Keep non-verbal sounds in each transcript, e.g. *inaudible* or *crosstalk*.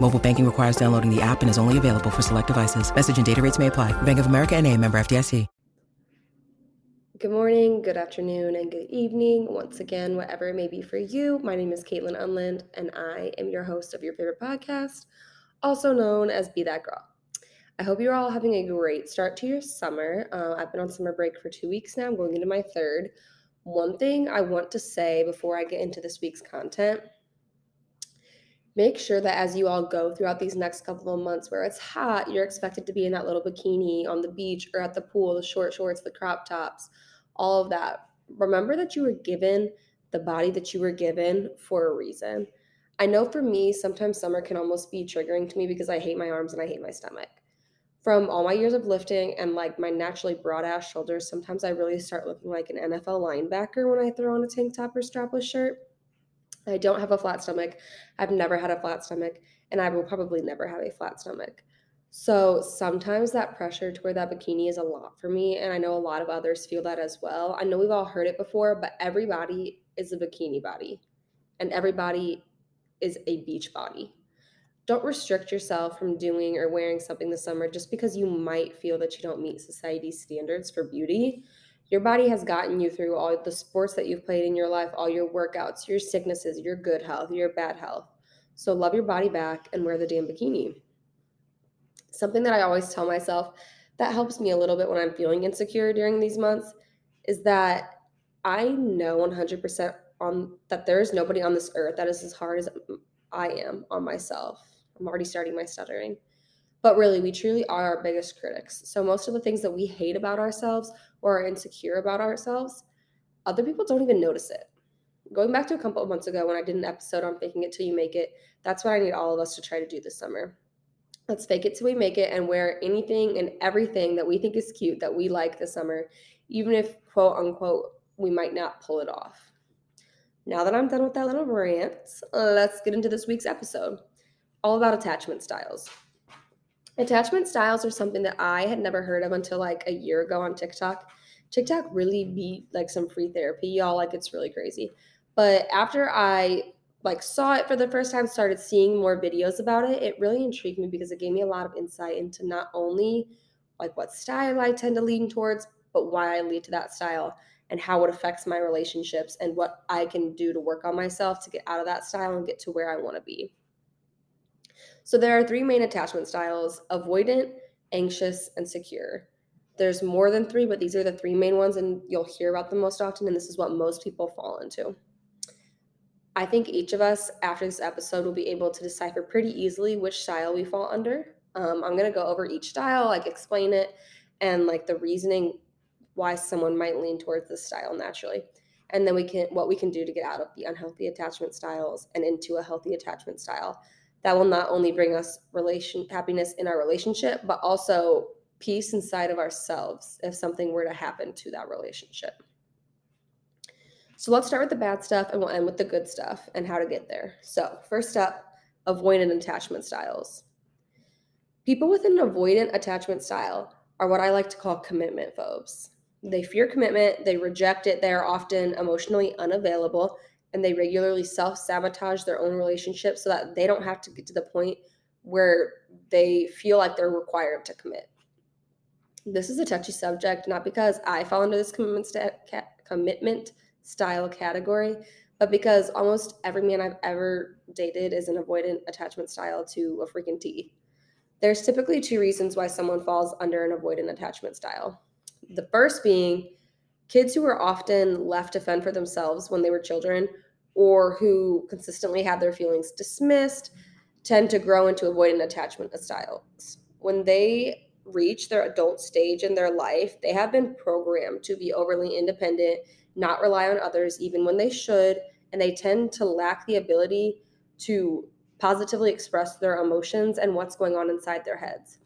Mobile banking requires downloading the app and is only available for select devices. Message and data rates may apply. Bank of America and a member FDIC. Good morning, good afternoon, and good evening. Once again, whatever it may be for you, my name is Kaitlyn Unland, and I am your host of your favorite podcast, also known as Be That Girl. I hope you're all having a great start to your summer. Uh, I've been on summer break for two weeks now, I'm going into my third. One thing I want to say before I get into this week's content make sure that as you all go throughout these next couple of months where it's hot, you're expected to be in that little bikini on the beach or at the pool, the short shorts, the crop tops, all of that. Remember that you were given the body that you were given for a reason. I know for me, sometimes summer can almost be triggering to me because I hate my arms and I hate my stomach. From all my years of lifting and like my naturally broad ass shoulders, sometimes I really start looking like an NFL linebacker when I throw on a tank top or strapless shirt. I don't have a flat stomach. I've never had a flat stomach, and I will probably never have a flat stomach. So sometimes that pressure to wear that bikini is a lot for me, and I know a lot of others feel that as well. I know we've all heard it before, but everybody is a bikini body, and everybody is a beach body. Don't restrict yourself from doing or wearing something this summer just because you might feel that you don't meet society's standards for beauty your body has gotten you through all the sports that you've played in your life, all your workouts, your sicknesses, your good health, your bad health. So love your body back and wear the damn bikini. Something that I always tell myself that helps me a little bit when I'm feeling insecure during these months is that I know 100% on that there is nobody on this earth that is as hard as I am on myself. I'm already starting my stuttering. But really, we truly are our biggest critics. So most of the things that we hate about ourselves or are insecure about ourselves, other people don't even notice it. Going back to a couple of months ago when I did an episode on faking it till you make it, that's what I need all of us to try to do this summer. Let's fake it till we make it and wear anything and everything that we think is cute that we like this summer, even if quote unquote we might not pull it off. Now that I'm done with that little rant, let's get into this week's episode. All about attachment styles. Attachment styles are something that I had never heard of until like a year ago on TikTok. TikTok really beat like some free therapy, y'all. Like it's really crazy. But after I like saw it for the first time, started seeing more videos about it, it really intrigued me because it gave me a lot of insight into not only like what style I tend to lean towards, but why I lead to that style and how it affects my relationships and what I can do to work on myself to get out of that style and get to where I want to be. So there are three main attachment styles avoidant, anxious, and secure. There's more than three, but these are the three main ones, and you'll hear about them most often, and this is what most people fall into. I think each of us, after this episode, will be able to decipher pretty easily which style we fall under. Um, I'm going to go over each style, like explain it, and like the reasoning why someone might lean towards this style naturally. And then we can, what we can do to get out of the unhealthy attachment styles and into a healthy attachment style that will not only bring us relation happiness in our relationship but also peace inside of ourselves if something were to happen to that relationship. So let's start with the bad stuff and we'll end with the good stuff and how to get there. So first up avoidant attachment styles. People with an avoidant attachment style are what i like to call commitment phobes. They fear commitment they reject it they are often emotionally unavailable and they regularly self sabotage their own relationship so that they don't have to get to the point where they feel like they're required to commit. This is a touchy subject, not because I fall into this commitment, st- ca- commitment style category, but because almost every man I've ever dated is an avoidant attachment style to a freaking T. There's typically two reasons why someone falls under an avoidant attachment style. The first being kids who were often left to fend for themselves when they were children or who consistently had their feelings dismissed tend to grow into avoidant attachment styles. When they reach their adult stage in their life, they have been programmed to be overly independent, not rely on others even when they should, and they tend to lack the ability to positively express their emotions and what's going on inside their heads.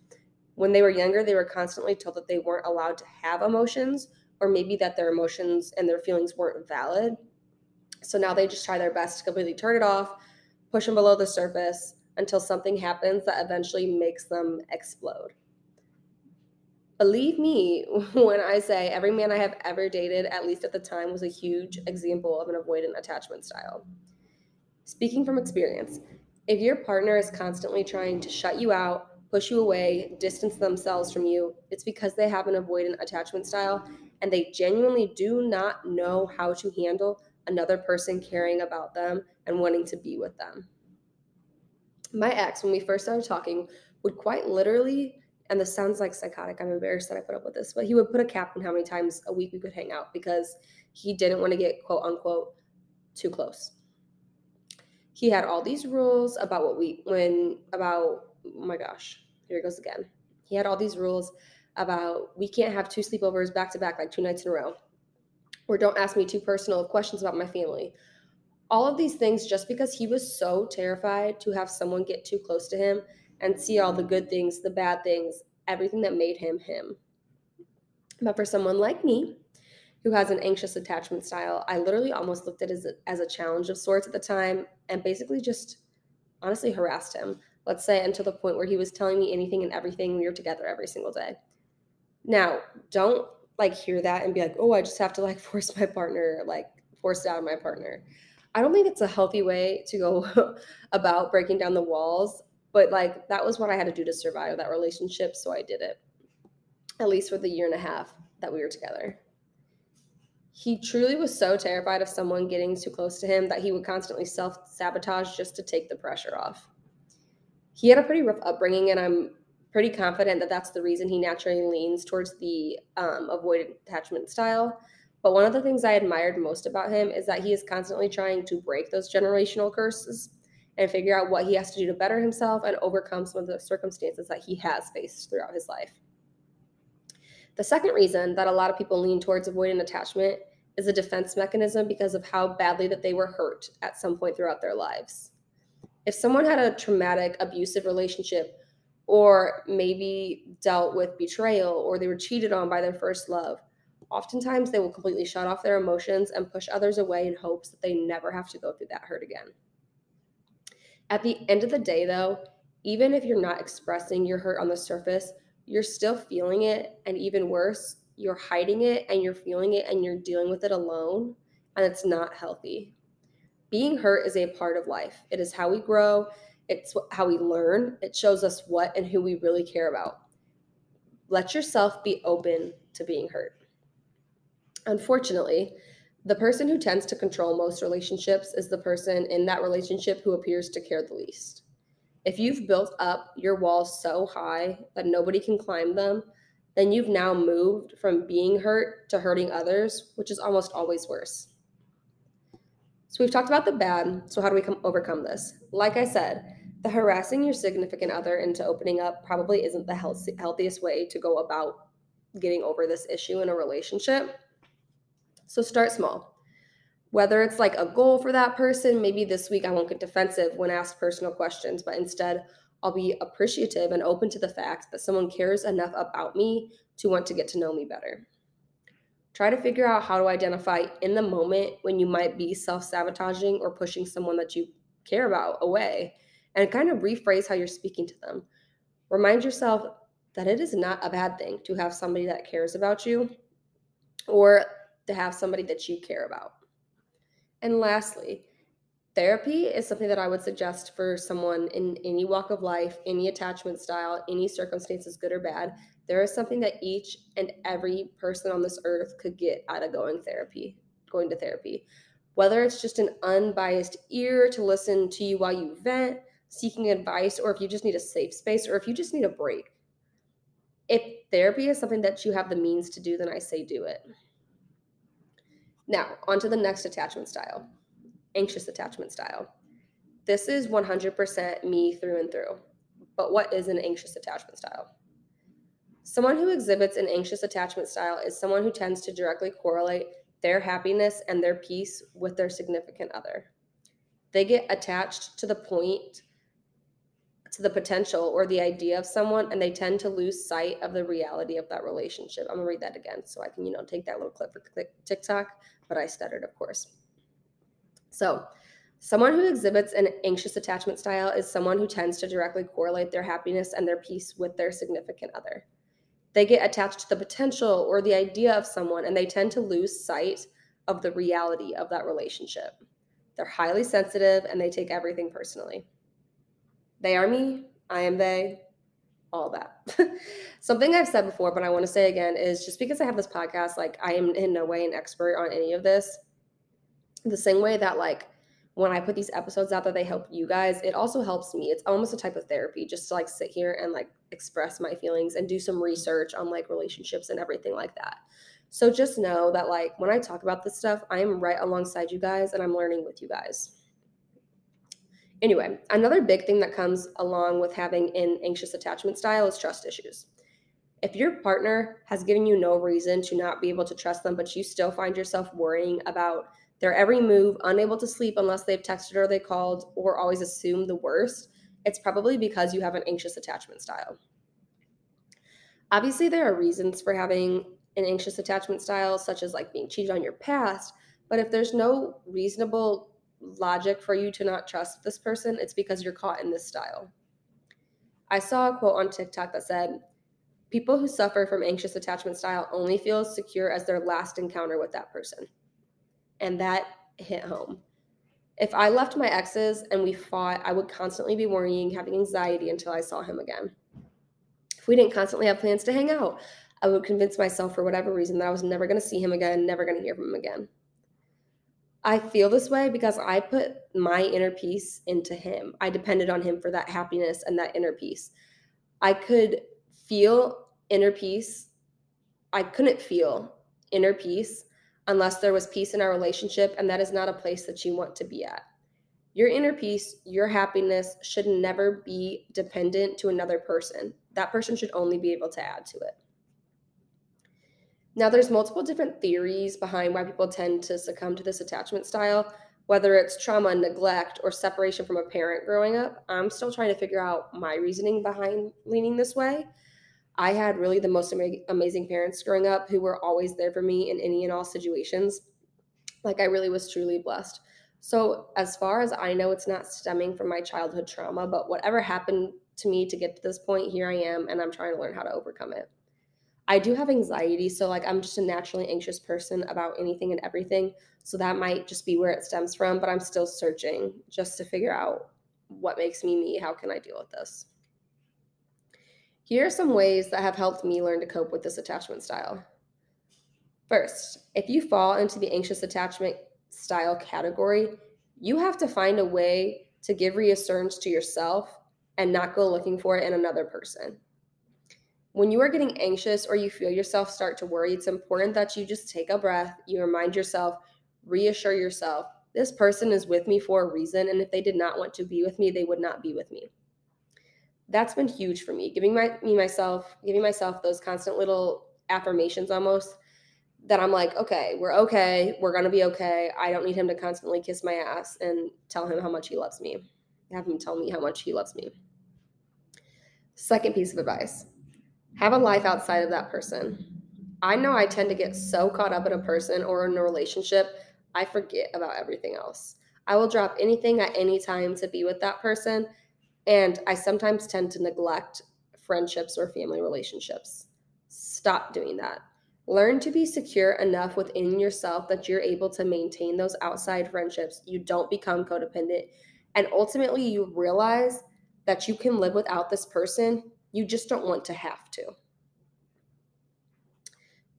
When they were younger, they were constantly told that they weren't allowed to have emotions, or maybe that their emotions and their feelings weren't valid. So now they just try their best to completely turn it off, push them below the surface until something happens that eventually makes them explode. Believe me *laughs* when I say every man I have ever dated, at least at the time, was a huge example of an avoidant attachment style. Speaking from experience, if your partner is constantly trying to shut you out, push you away, distance themselves from you, it's because they have an avoidant attachment style and they genuinely do not know how to handle another person caring about them and wanting to be with them. My ex, when we first started talking, would quite literally, and this sounds like psychotic, I'm embarrassed that I put up with this, but he would put a cap on how many times a week we could hang out because he didn't want to get quote unquote too close. He had all these rules about what we, when, about, oh my gosh, here it goes again. He had all these rules about we can't have two sleepovers back to back, like two nights in a row, or don't ask me too personal questions about my family. All of these things just because he was so terrified to have someone get too close to him and see all the good things, the bad things, everything that made him him. But for someone like me, who has an anxious attachment style, I literally almost looked at it as a, as a challenge of sorts at the time and basically just honestly harassed him. Let's say until the point where he was telling me anything and everything. We were together every single day. Now, don't like hear that and be like, oh, I just have to like *laughs* force my partner, like force it out of my partner. I don't think it's a healthy way to go *laughs* about breaking down the walls, but like that was what I had to do to survive that relationship. So I did it, at least for the year and a half that we were together. He truly was so terrified of someone getting too close to him that he would constantly self sabotage just to take the pressure off. He had a pretty rough upbringing, and I'm pretty confident that that's the reason he naturally leans towards the um, avoidant attachment style. But one of the things I admired most about him is that he is constantly trying to break those generational curses and figure out what he has to do to better himself and overcome some of the circumstances that he has faced throughout his life. The second reason that a lot of people lean towards avoidant attachment is a defense mechanism because of how badly that they were hurt at some point throughout their lives. If someone had a traumatic, abusive relationship or maybe dealt with betrayal or they were cheated on by their first love, oftentimes they will completely shut off their emotions and push others away in hopes that they never have to go through that hurt again. At the end of the day, though, even if you're not expressing your hurt on the surface, you're still feeling it. And even worse, you're hiding it and you're feeling it and you're dealing with it alone. And it's not healthy. Being hurt is a part of life, it is how we grow, it's how we learn. It shows us what and who we really care about. Let yourself be open to being hurt. Unfortunately, the person who tends to control most relationships is the person in that relationship who appears to care the least. If you've built up your walls so high that nobody can climb them, then you've now moved from being hurt to hurting others, which is almost always worse. So we've talked about the bad. So how do we come, overcome this? Like I said, the harassing your significant other into opening up probably isn't the health, healthiest way to go about getting over this issue in a relationship. So start small. Whether it's like a goal for that person, maybe this week I won't get defensive when asked personal questions, but instead I'll be appreciative and open to the fact that someone cares enough about me to want to get to know me better. Try to figure out how to identify in the moment when you might be self sabotaging or pushing someone that you care about away and kind of rephrase how you're speaking to them. Remind yourself that it is not a bad thing to have somebody that cares about you or to have somebody that you care about. And lastly, therapy is something that I would suggest for someone in any walk of life, any attachment style, any circumstances, good or bad, there is something that each and every person on this earth could get out of going therapy, going to therapy. Whether it's just an unbiased ear to listen to you while you vent, seeking advice, or if you just need a safe space, or if you just need a break. If therapy is something that you have the means to do, then I say do it. Now, on to the next attachment style anxious attachment style. This is 100% me through and through. But what is an anxious attachment style? Someone who exhibits an anxious attachment style is someone who tends to directly correlate their happiness and their peace with their significant other. They get attached to the point, to the potential or the idea of someone, and they tend to lose sight of the reality of that relationship. I'm gonna read that again so I can, you know, take that little clip for TikTok, but I stuttered, of course. So, someone who exhibits an anxious attachment style is someone who tends to directly correlate their happiness and their peace with their significant other. They get attached to the potential or the idea of someone, and they tend to lose sight of the reality of that relationship. They're highly sensitive and they take everything personally. They are me, I am they, all that. *laughs* Something I've said before, but I want to say again is just because I have this podcast, like I am in no way an expert on any of this. The same way that like when I put these episodes out that they help you guys, it also helps me. It's almost a type of therapy just to like sit here and like express my feelings and do some research on like relationships and everything like that. So just know that like when I talk about this stuff, I am right alongside you guys and I'm learning with you guys. Anyway, another big thing that comes along with having an anxious attachment style is trust issues. If your partner has given you no reason to not be able to trust them, but you still find yourself worrying about their every move, unable to sleep unless they've texted or they called, or always assume the worst, it's probably because you have an anxious attachment style. Obviously, there are reasons for having an anxious attachment style, such as like being cheated on your past. But if there's no reasonable logic for you to not trust this person, it's because you're caught in this style. I saw a quote on TikTok that said, People who suffer from anxious attachment style only feel as secure as their last encounter with that person. And that hit home. If I left my exes and we fought, I would constantly be worrying, having anxiety until I saw him again. If we didn't constantly have plans to hang out, I would convince myself for whatever reason that I was never going to see him again, never going to hear from him again. I feel this way because I put my inner peace into him. I depended on him for that happiness and that inner peace. I could feel inner peace. I couldn't feel inner peace unless there was peace in our relationship, and that is not a place that you want to be at. Your inner peace, your happiness should never be dependent to another person. That person should only be able to add to it. Now, there's multiple different theories behind why people tend to succumb to this attachment style, whether it's trauma, neglect, or separation from a parent growing up. I'm still trying to figure out my reasoning behind leaning this way. I had really the most amazing parents growing up who were always there for me in any and all situations. Like, I really was truly blessed. So, as far as I know, it's not stemming from my childhood trauma, but whatever happened to me to get to this point, here I am, and I'm trying to learn how to overcome it. I do have anxiety, so like I'm just a naturally anxious person about anything and everything. So that might just be where it stems from, but I'm still searching just to figure out what makes me me. How can I deal with this? Here are some ways that have helped me learn to cope with this attachment style. First, if you fall into the anxious attachment style category, you have to find a way to give reassurance to yourself and not go looking for it in another person when you are getting anxious or you feel yourself start to worry, it's important that you just take a breath, you remind yourself, reassure yourself, this person is with me for a reason. And if they did not want to be with me, they would not be with me. That's been huge for me, giving my, me myself, giving myself those constant little affirmations almost that I'm like, okay, we're okay. We're to be okay. I don't need him to constantly kiss my ass and tell him how much he loves me. Have him tell me how much he loves me. Second piece of advice have a life outside of that person. I know I tend to get so caught up in a person or in a relationship, I forget about everything else. I will drop anything at any time to be with that person. And I sometimes tend to neglect friendships or family relationships. Stop doing that. Learn to be secure enough within yourself that you're able to maintain those outside friendships. You don't become codependent. And ultimately, you realize that you can live without this person you just don't want to have to.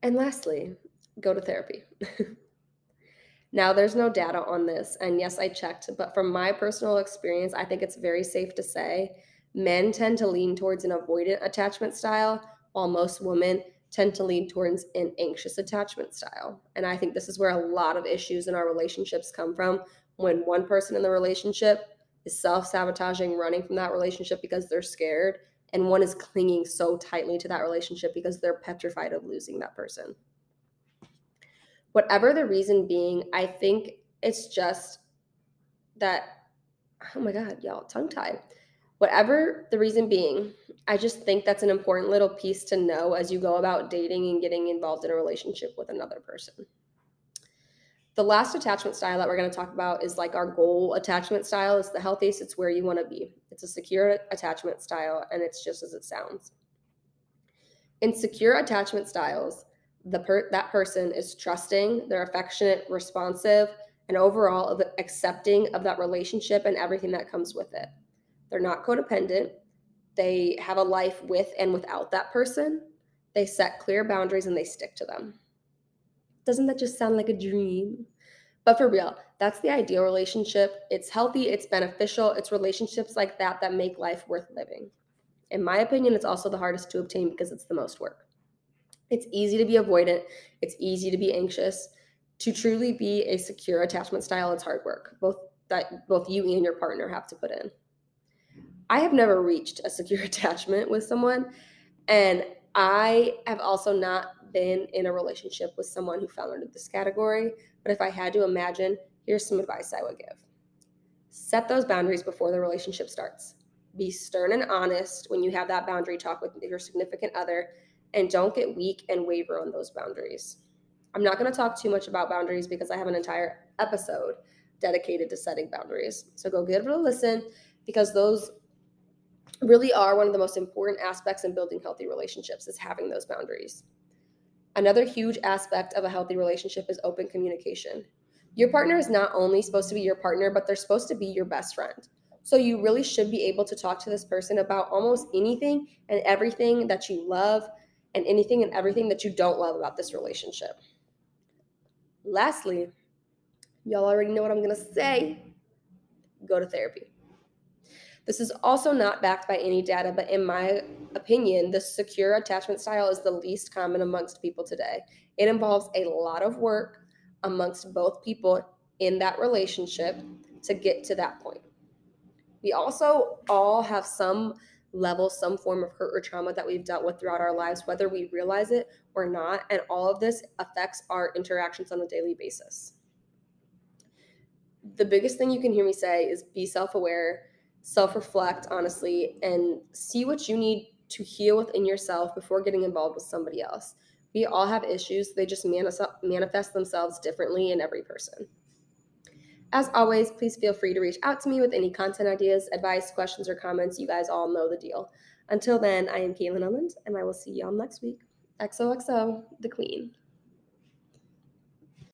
And lastly, go to therapy. *laughs* now, there's no data on this, and yes, I checked, but from my personal experience, I think it's very safe to say men tend to lean towards an avoidant attachment style, while most women tend to lean towards an anxious attachment style. And I think this is where a lot of issues in our relationships come from when one person in the relationship is self sabotaging, running from that relationship because they're scared, and one is clinging so tightly to that relationship because they're petrified of losing that person. Whatever the reason being, I think it's just that, oh my God, y'all, tongue tied. Whatever the reason being, I just think that's an important little piece to know as you go about dating and getting involved in a relationship with another person. The last attachment style that we're going to talk about is like our goal attachment style. It's the healthiest, it's where you want to be. It's a secure attachment style, and it's just as it sounds. In secure attachment styles, the per- that person is trusting, they're affectionate, responsive, and overall accepting of that relationship and everything that comes with it. They're not codependent. They have a life with and without that person. They set clear boundaries and they stick to them. Doesn't that just sound like a dream? But for real, that's the ideal relationship. It's healthy, it's beneficial, it's relationships like that that make life worth living. In my opinion, it's also the hardest to obtain because it's the most work. It's easy to be avoidant, it's easy to be anxious. To truly be a secure attachment style, it's hard work, both that both you and your partner have to put in. I have never reached a secure *laughs* attachment with someone, and I have also not been in a relationship with someone who fell into this category, but if I had to imagine, here's some advice I would give set those boundaries before the relationship starts. Be stern and honest when you have that boundary talk with your significant other, and don't get weak and waver on those boundaries. I'm not going to talk too much about boundaries because I have an entire episode dedicated to setting boundaries. So go give it a listen because those really are one of the most important aspects in building healthy relationships is having those boundaries. Another huge aspect of a healthy relationship is open communication. Your partner is not only supposed to be your partner, but they're supposed to be your best friend. So you really should be able to talk to this person about almost anything and everything that you love and anything and everything that you don't love about this relationship. Lastly, y'all already know what I'm going to say go to therapy. This is also not backed by any data, but in my opinion, the secure attachment style is the least common amongst people today. It involves a lot of work amongst both people in that relationship to get to that point. We also all have some level, some form of hurt or trauma that we've dealt with throughout our lives, whether we realize it or not. And all of this affects our interactions on a daily basis. The biggest thing you can hear me say is be self aware self reflect honestly and see what you need to heal within yourself before getting involved with somebody else. We all have issues, they just manifest themselves differently in every person. As always, please feel free to reach out to me with any content ideas, advice, questions, or comments. You guys all know the deal. Until then, I am Kaitlyn Owens, and I will see y'all next week. XOXO, the Queen.